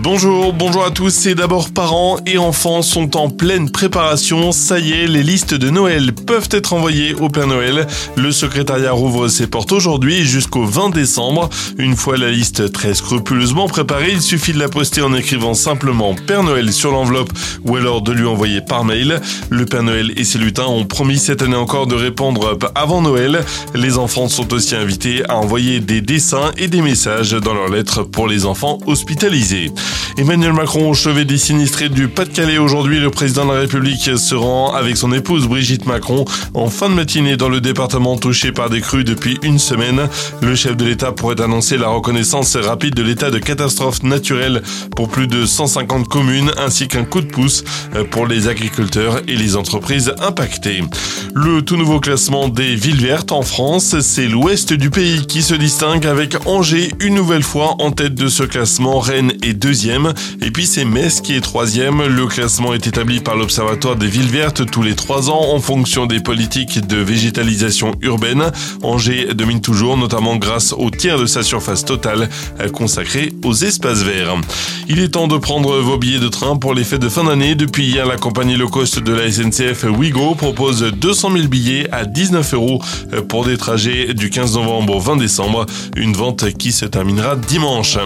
Bonjour, bonjour à tous. C'est d'abord parents et enfants sont en pleine préparation. Ça y est, les listes de Noël peuvent être envoyées au Père Noël. Le secrétariat rouvre ses portes aujourd'hui jusqu'au 20 décembre. Une fois la liste très scrupuleusement préparée, il suffit de la poster en écrivant simplement Père Noël sur l'enveloppe ou alors de lui envoyer par mail. Le Père Noël et ses lutins ont promis cette année encore de répondre avant Noël. Les enfants sont aussi invités à envoyer des dessins et des messages dans leurs lettres pour les enfants hospitalisés. Emmanuel Macron au chevet des sinistrés du Pas-de-Calais aujourd'hui. Le président de la République se rend avec son épouse Brigitte Macron en fin de matinée dans le département touché par des crues depuis une semaine. Le chef de l'État pourrait annoncer la reconnaissance rapide de l'état de catastrophe naturelle pour plus de 150 communes ainsi qu'un coup de pouce pour les agriculteurs et les entreprises impactées. Le tout nouveau classement des villes vertes en France, c'est l'ouest du pays qui se distingue avec Angers une nouvelle fois en tête de ce classement. Rennes est deuxième et puis c'est Metz qui est troisième. Le classement est établi par l'Observatoire des villes vertes tous les trois ans en fonction des politiques de végétalisation urbaine. Angers domine toujours, notamment grâce au tiers de sa surface totale consacrée aux espaces verts. Il est temps de prendre vos billets de train pour les fêtes de fin d'année. Depuis hier, la compagnie low cost de la SNCF Wigo propose 200 000 billets à 19 euros pour des trajets du 15 novembre au 20 décembre. Une vente qui se terminera dimanche.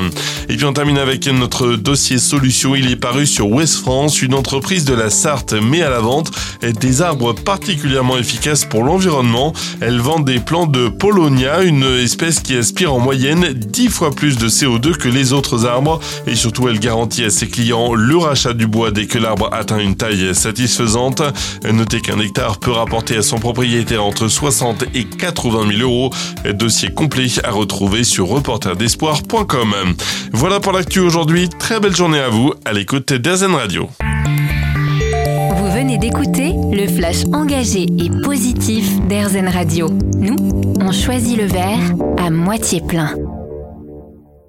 Et puis on termine avec notre dossier solution. Il est paru sur West France. Une entreprise de la Sarthe met à la vente des arbres particulièrement efficaces pour l'environnement. Elle vend des plants de Polonia, une espèce qui aspire en moyenne 10 fois plus de CO2 que les autres arbres. Et surtout, elle garantit à ses clients le rachat du bois dès que l'arbre atteint une taille satisfaisante. Notez qu'un hectare peut rapporter à son propriétaire entre 60 et 80 000 euros. Dossier complet à retrouver sur reporterdespoir.com. Voilà pour l'actu aujourd'hui. Très belle journée à vous à l'écoute d'Azen Radio. Vous venez d'écouter le flash engagé et positif d'Airzen Radio. Nous, on choisit le verre à moitié plein.